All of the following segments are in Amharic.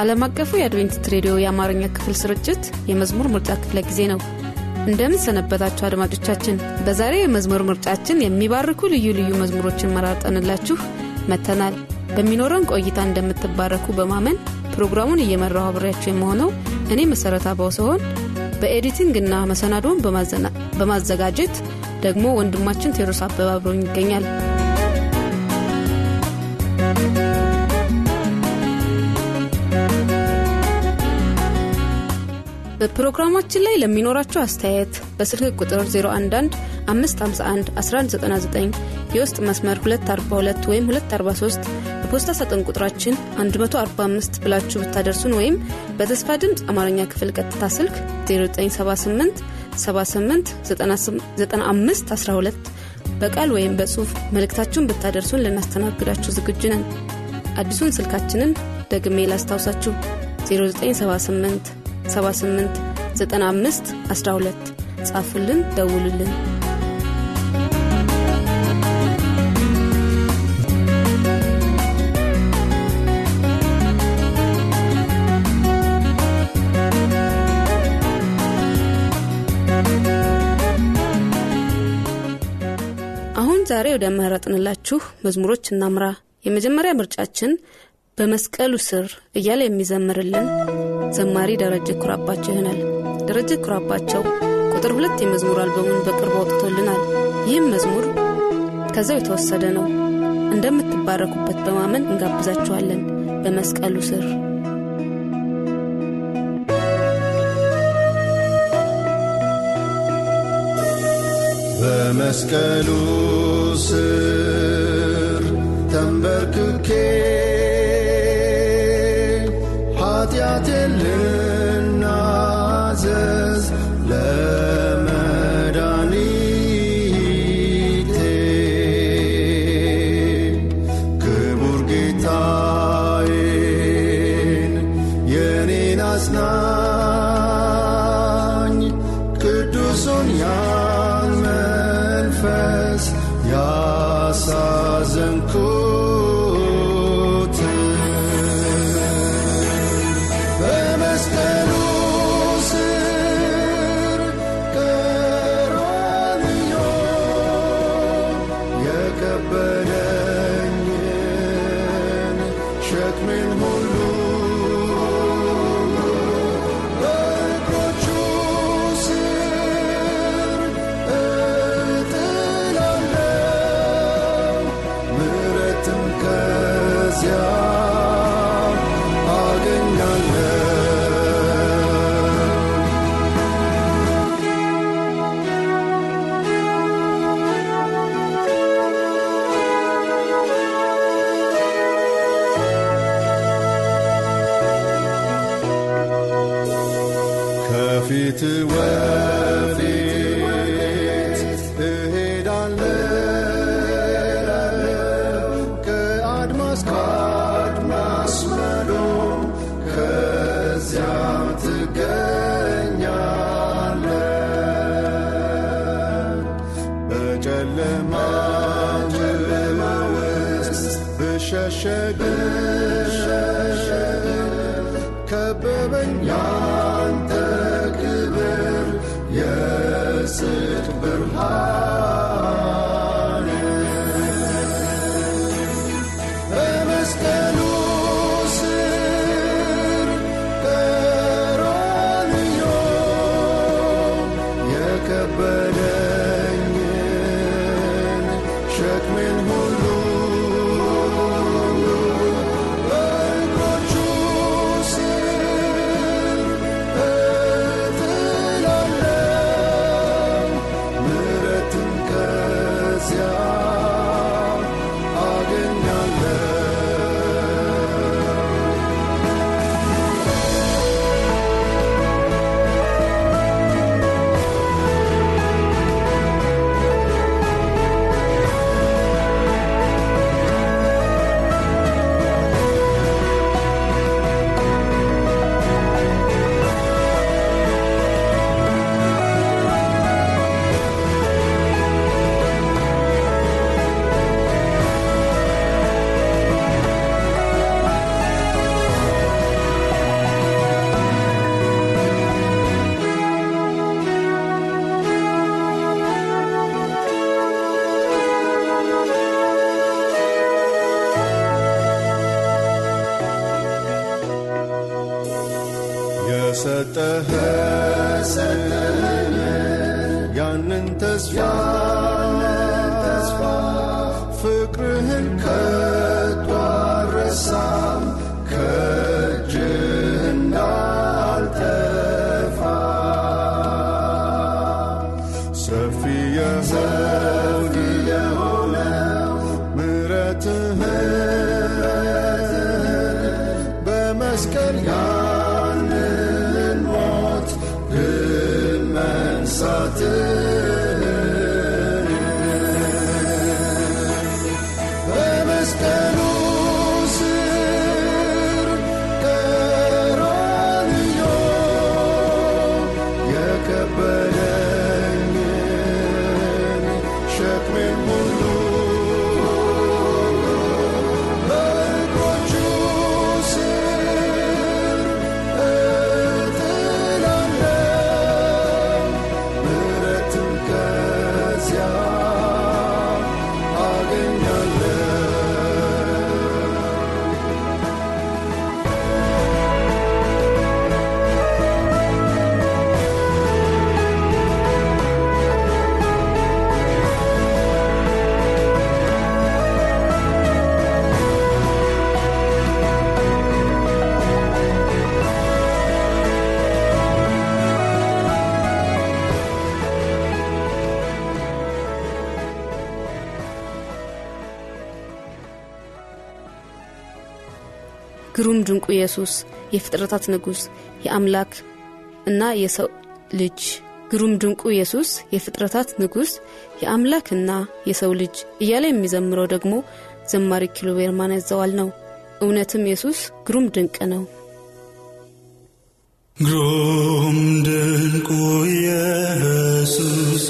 ዓለም አቀፉ የአድቬንቲስት ሬዲዮ የአማርኛ ክፍል ስርጭት የመዝሙር ምርጫ ክፍለ ጊዜ ነው። እንደምን ሰነበታችሁ አድማጮቻችን። በዛሬው የመዝሙር ምርጫችን የሚባርኩ ልዩ ልዩ መዝሙሮችን መራርጠንላችሁ መጥተናል። በሚኖረን ቆይታ እንደምትባረኩ በማመን ፕሮግራሙን እየመራው አብሬያችሁ የመሆነው እኔ መሠረት አባው ሲሆን በኤዲቲንግና መሰናዶውን በማዘጋጀት ደግሞ ወንድማችን ቴዎድሮስ አበባ አብሮኝ ይገኛል። በፕሮግራማችን ላይ ለሚኖራችሁ አስተያየት በስልክ ቁጥር 011 551 1199 የውስጥ መስመር 242 ወይም 243 በፖስታ ሳጥን ቁጥራችን 145 ብላችሁ ብታደርሱን ወይም በተስፋ ድምፅ አማርኛ ክፍል ቀጥታ ስልክ 0978 78 95 12 በቃል ወይም በጽሑፍ መልእክታችሁን ብታደርሱን ልናስተናግዳችሁ ዝግጁ ነን። አዲሱን ስልካችንን ደግሜ ላስታውሳችሁ 0978 78 95 12 ጻፉልን፣ ደውሉልን። አሁን ዛሬ ወደ መረጥንላችሁ መዝሙሮች እናምራ። የመጀመሪያ ምርጫችን በመስቀሉ ስር እያለ የሚዘምርልን ዘማሪ ደረጀ ኩራባቸው ይሆናል። ደረጀ ኩራባቸው ቁጥር ሁለት የመዝሙር አልበሙን በቅርቡ አውጥቶልናል። ይህም መዝሙር ከዛው የተወሰደ ነው። እንደምትባረኩበት በማመን እንጋብዛችኋለን። በመስቀሉ ስር በመስቀሉ ስር ተንበርክኬ ልናዘዝ Moscow. ሰጠኸኝ ያንን ተስፋ ፍቅርህን ድንቁ ኢየሱስ የፍጥረታት ንጉሥ የአምላክ እና የሰው ልጅ። ግሩም ድንቁ ኢየሱስ የፍጥረታት ንጉሥ የአምላክና የሰው ልጅ እያለ የሚዘምረው ደግሞ ዘማሪ ኪሎቤር ማን ያዘዋል ነው። እውነትም ኢየሱስ ግሩም ድንቅ ነው። ግሩም ድንቁ ኢየሱስ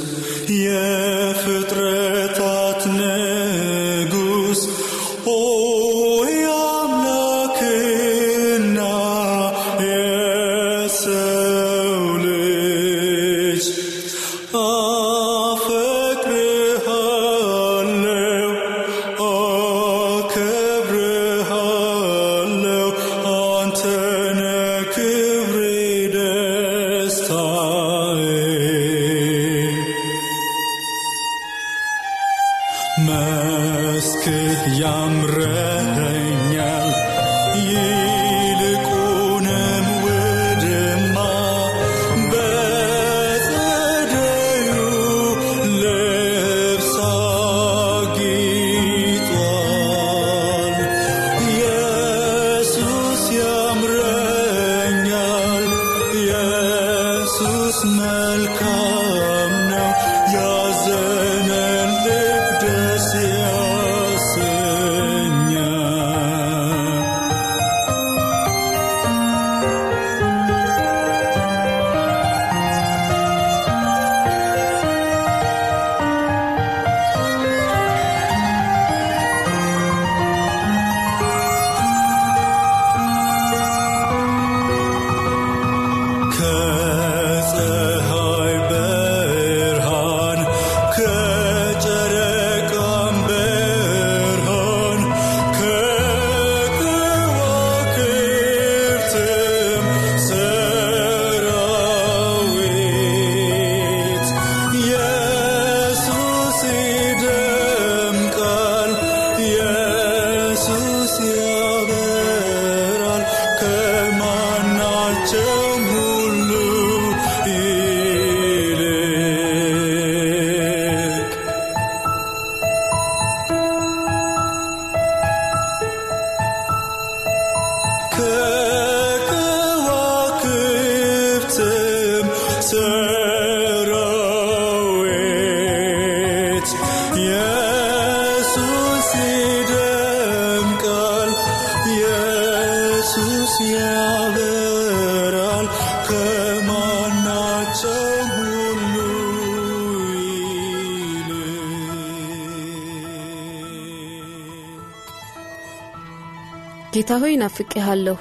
ጌታ ሆይ ናፍቄሃለሁ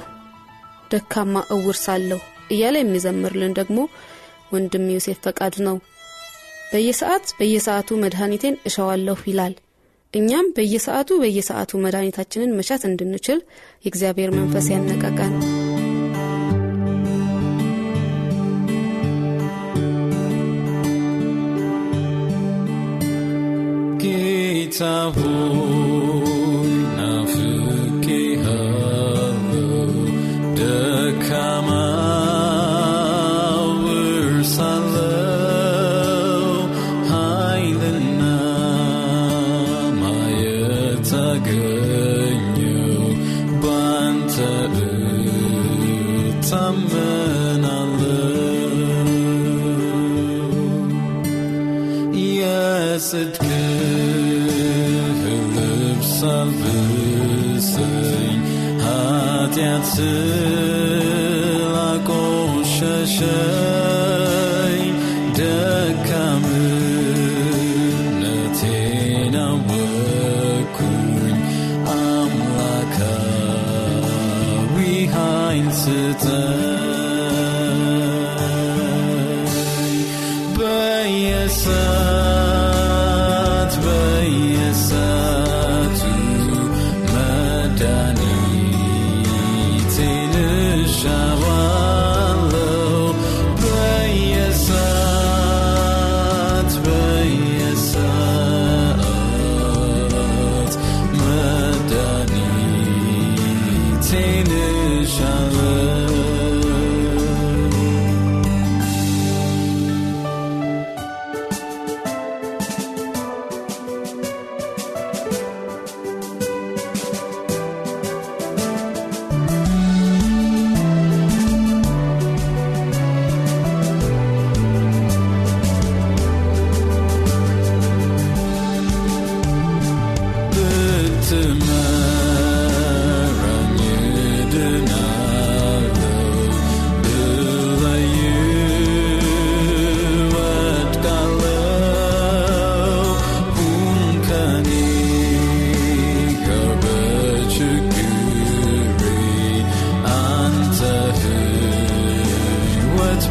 ደካማ እውር ሳለሁ እያለ የሚዘምርልን ደግሞ ወንድም ዮሴፍ ፈቃዱ ነው። በየሰዓት በየሰዓቱ መድኃኒቴን እሻዋለሁ ይላል። እኛም በየሰዓቱ በየሰዓቱ መድኃኒታችንን መሻት እንድንችል የእግዚአብሔር መንፈስ ያነቃቃል ጌታ ሆይ ናፍቄሃለሁ። ደካማው እርሳለሁ። ኃይልና ማየት አገኘው ባንተ እታመናለሁ የጽድቅህ ኃጢአት ስላቆሸሸኝ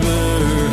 ሕይወት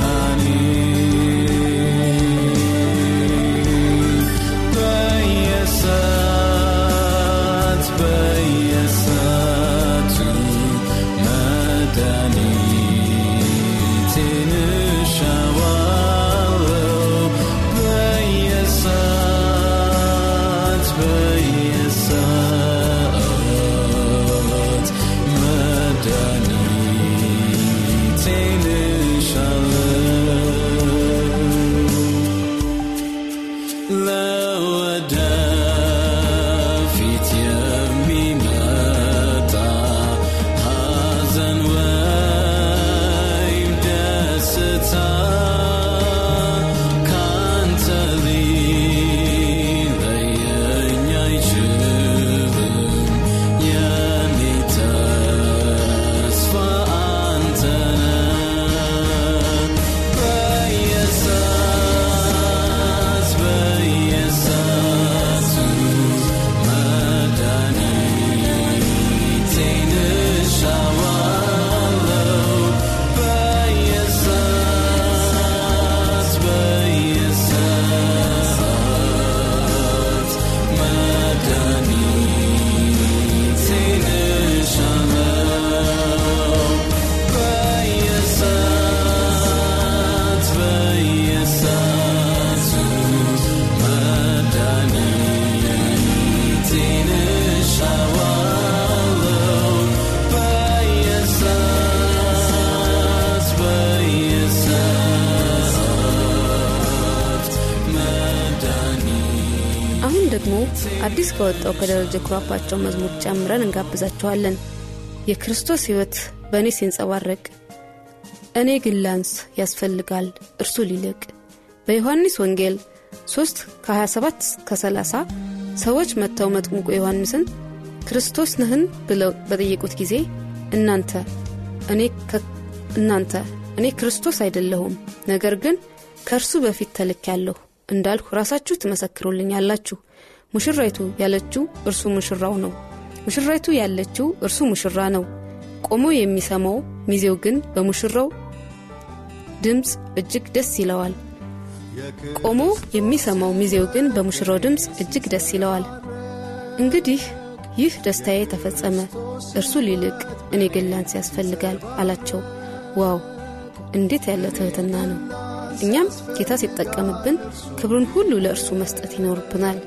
ደግሞ አዲስ ከወጣው ከደረጀ ኩራባቸው መዝሙር ጨምረን እንጋብዛችኋለን። የክርስቶስ ሕይወት በእኔ ሲንጸባረቅ እኔ ግን ላንስ ያስፈልጋል እርሱ ሊልቅ። በዮሐንስ ወንጌል 3 ከ27 ከ30 ሰዎች መጥተው መጥምቁ ዮሐንስን ክርስቶስ ነህን ብለው በጠየቁት ጊዜ እናንተ እኔ እናንተ እኔ ክርስቶስ አይደለሁም ነገር ግን ከእርሱ በፊት ተልክ ያለሁ እንዳልሁ ራሳችሁ ትመሰክሩልኛላችሁ ሙሽራይቱ ያለችው እርሱ ሙሽራው ነው። ሙሽራይቱ ያለችው እርሱ ሙሽራ ነው። ቆሞ የሚሰማው ሚዜው ግን በሙሽራው ድምፅ እጅግ ደስ ይለዋል። ቆሞ የሚሰማው ሚዜው ግን በሙሽራው ድምፅ እጅግ ደስ ይለዋል። እንግዲህ ይህ ደስታዬ ተፈጸመ እርሱ ሊልቅ እኔ ግን ላንስ ያስፈልጋል አላቸው። ዋው! እንዴት ያለ ትህትና ነው! እኛም ጌታ ሲጠቀምብን ክብሩን ሁሉ ለእርሱ መስጠት ይኖርብናል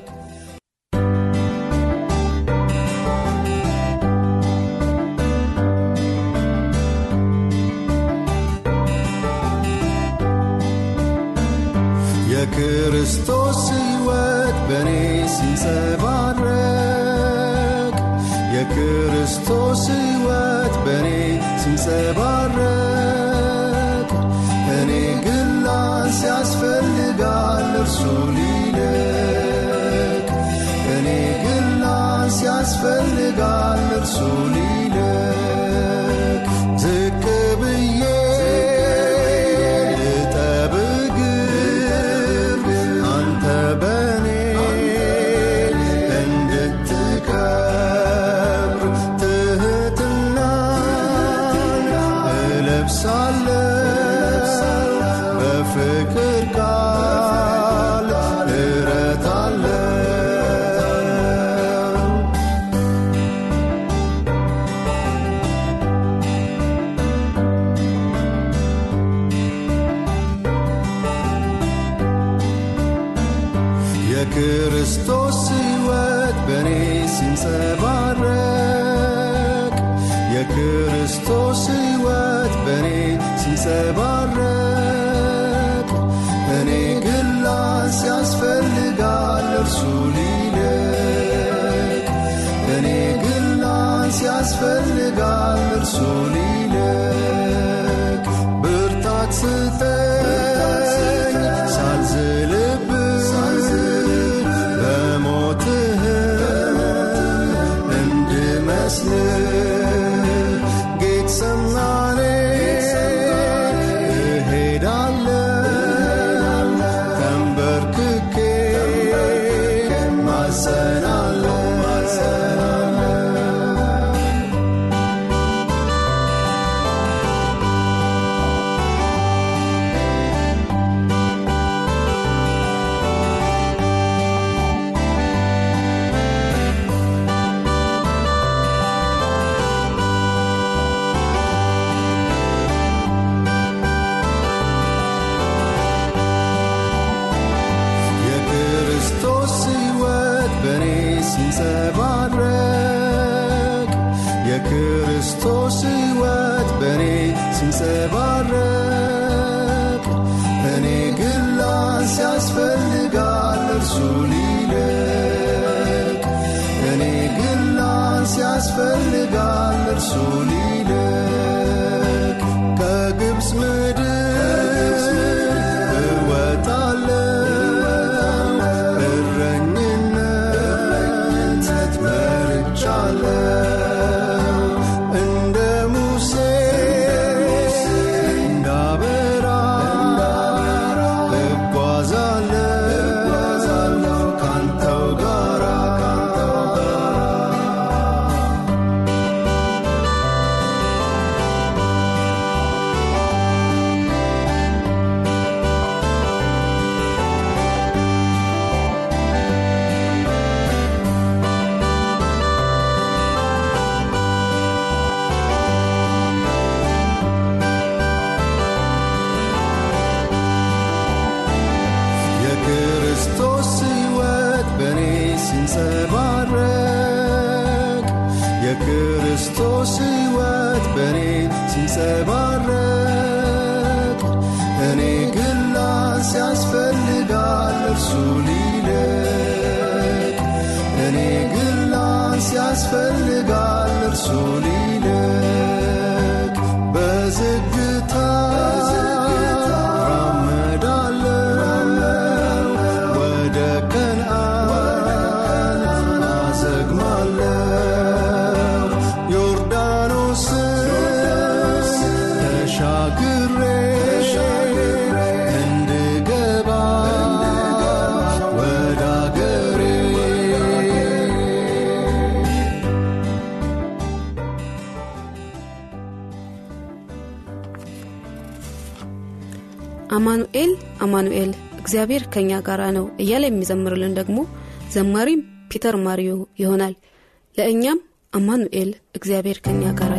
የክርስቶስ ሕይወት በእኔ ሲንጸባረቅ እኔ ግን ላንስ እርሱ ሊልቅ እኔ ግን ላንስ እርሱ ሊልቅ። አማኑኤል አማኑኤል እግዚአብሔር ከኛ ጋር ነው እያለ የሚዘምርልን ደግሞ ዘማሪም ፒተር ማሪዮ ይሆናል። ለእኛም አማኑኤል እግዚአብሔር ከኛ ጋር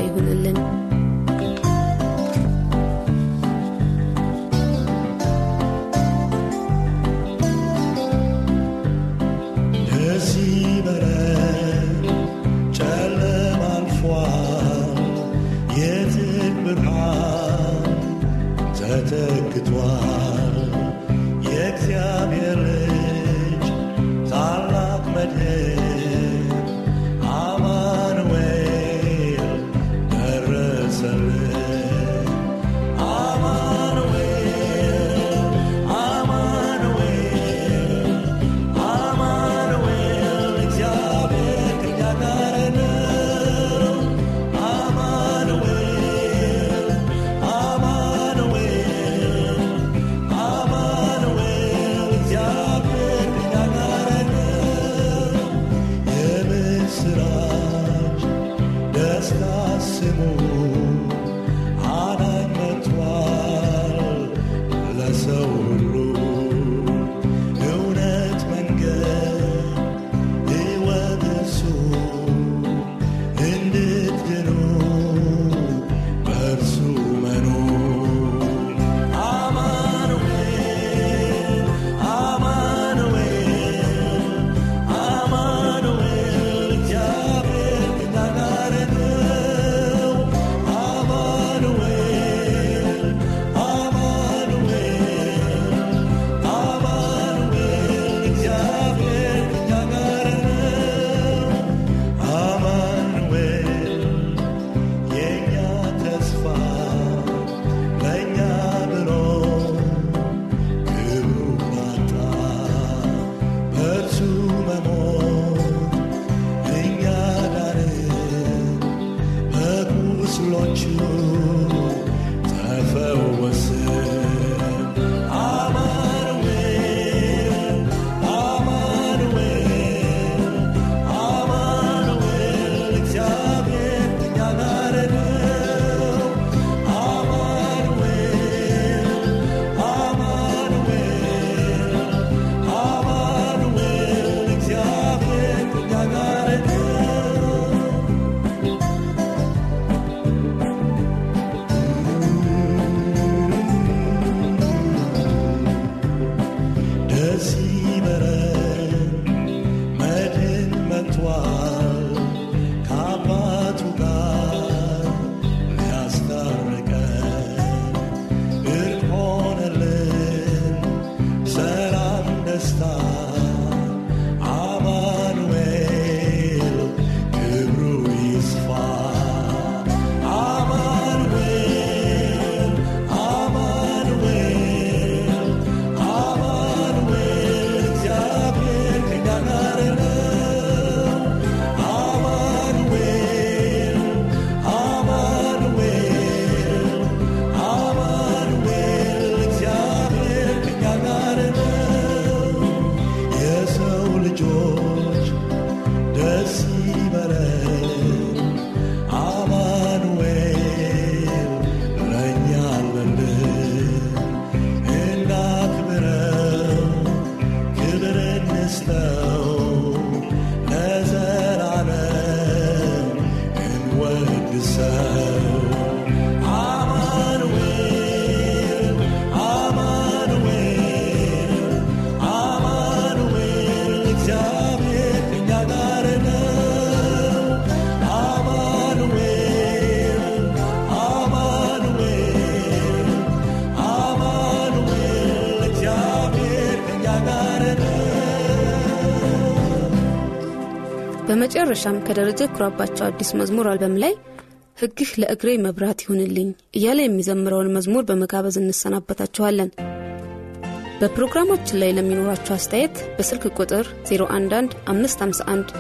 በመጨረሻም ከደረጀ ኩራባቸው አዲስ መዝሙር አልበም ላይ ሕግህ ለእግሬ መብራት ይሁንልኝ እያለ የሚዘምረውን መዝሙር በመጋበዝ እንሰናበታችኋለን። በፕሮግራማችን ላይ ለሚኖራችሁ አስተያየት በስልክ ቁጥር 011 551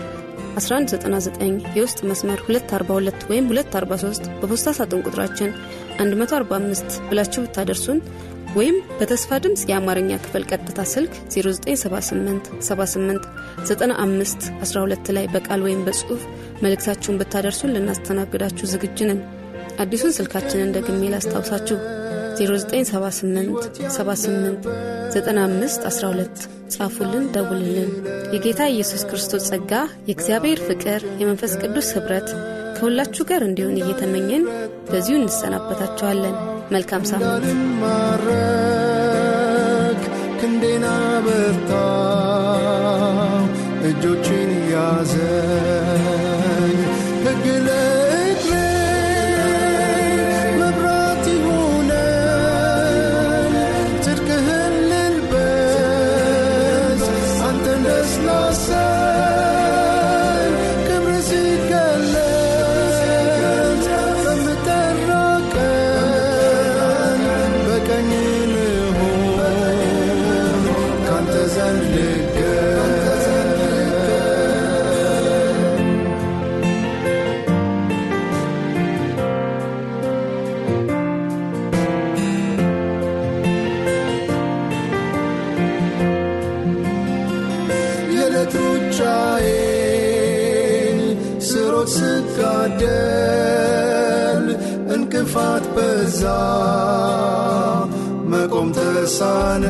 1199 የውስጥ መስመር 242 ወይም 243 በፖስታ ሳጥን ቁጥራችን 145 ብላችሁ ብታደርሱን ወይም በተስፋ ድምፅ የአማርኛ ክፍል ቀጥታ ስልክ 0978 78 95 12 ላይ በቃል ወይም በጽሑፍ መልእክታችሁን ብታደርሱን ልናስተናግዳችሁ ዝግጁ ነን። አዲሱን ስልካችንን ደግሜ ላስታውሳችሁ 0978 78 95 12 ጻፉልን፣ ደውልልን። የጌታ ኢየሱስ ክርስቶስ ጸጋ፣ የእግዚአብሔር ፍቅር፣ የመንፈስ ቅዱስ ኅብረት ከሁላችሁ ጋር እንዲሆን እየተመኘን በዚሁ እንሰናበታችኋለን። መልካም ሳምንት። ክንዴና በርታ እጆችን ያዘኝ ሩጫዬን ስሮጥ ስጋደል እንቅፋት በዛ መቆም ተሳነ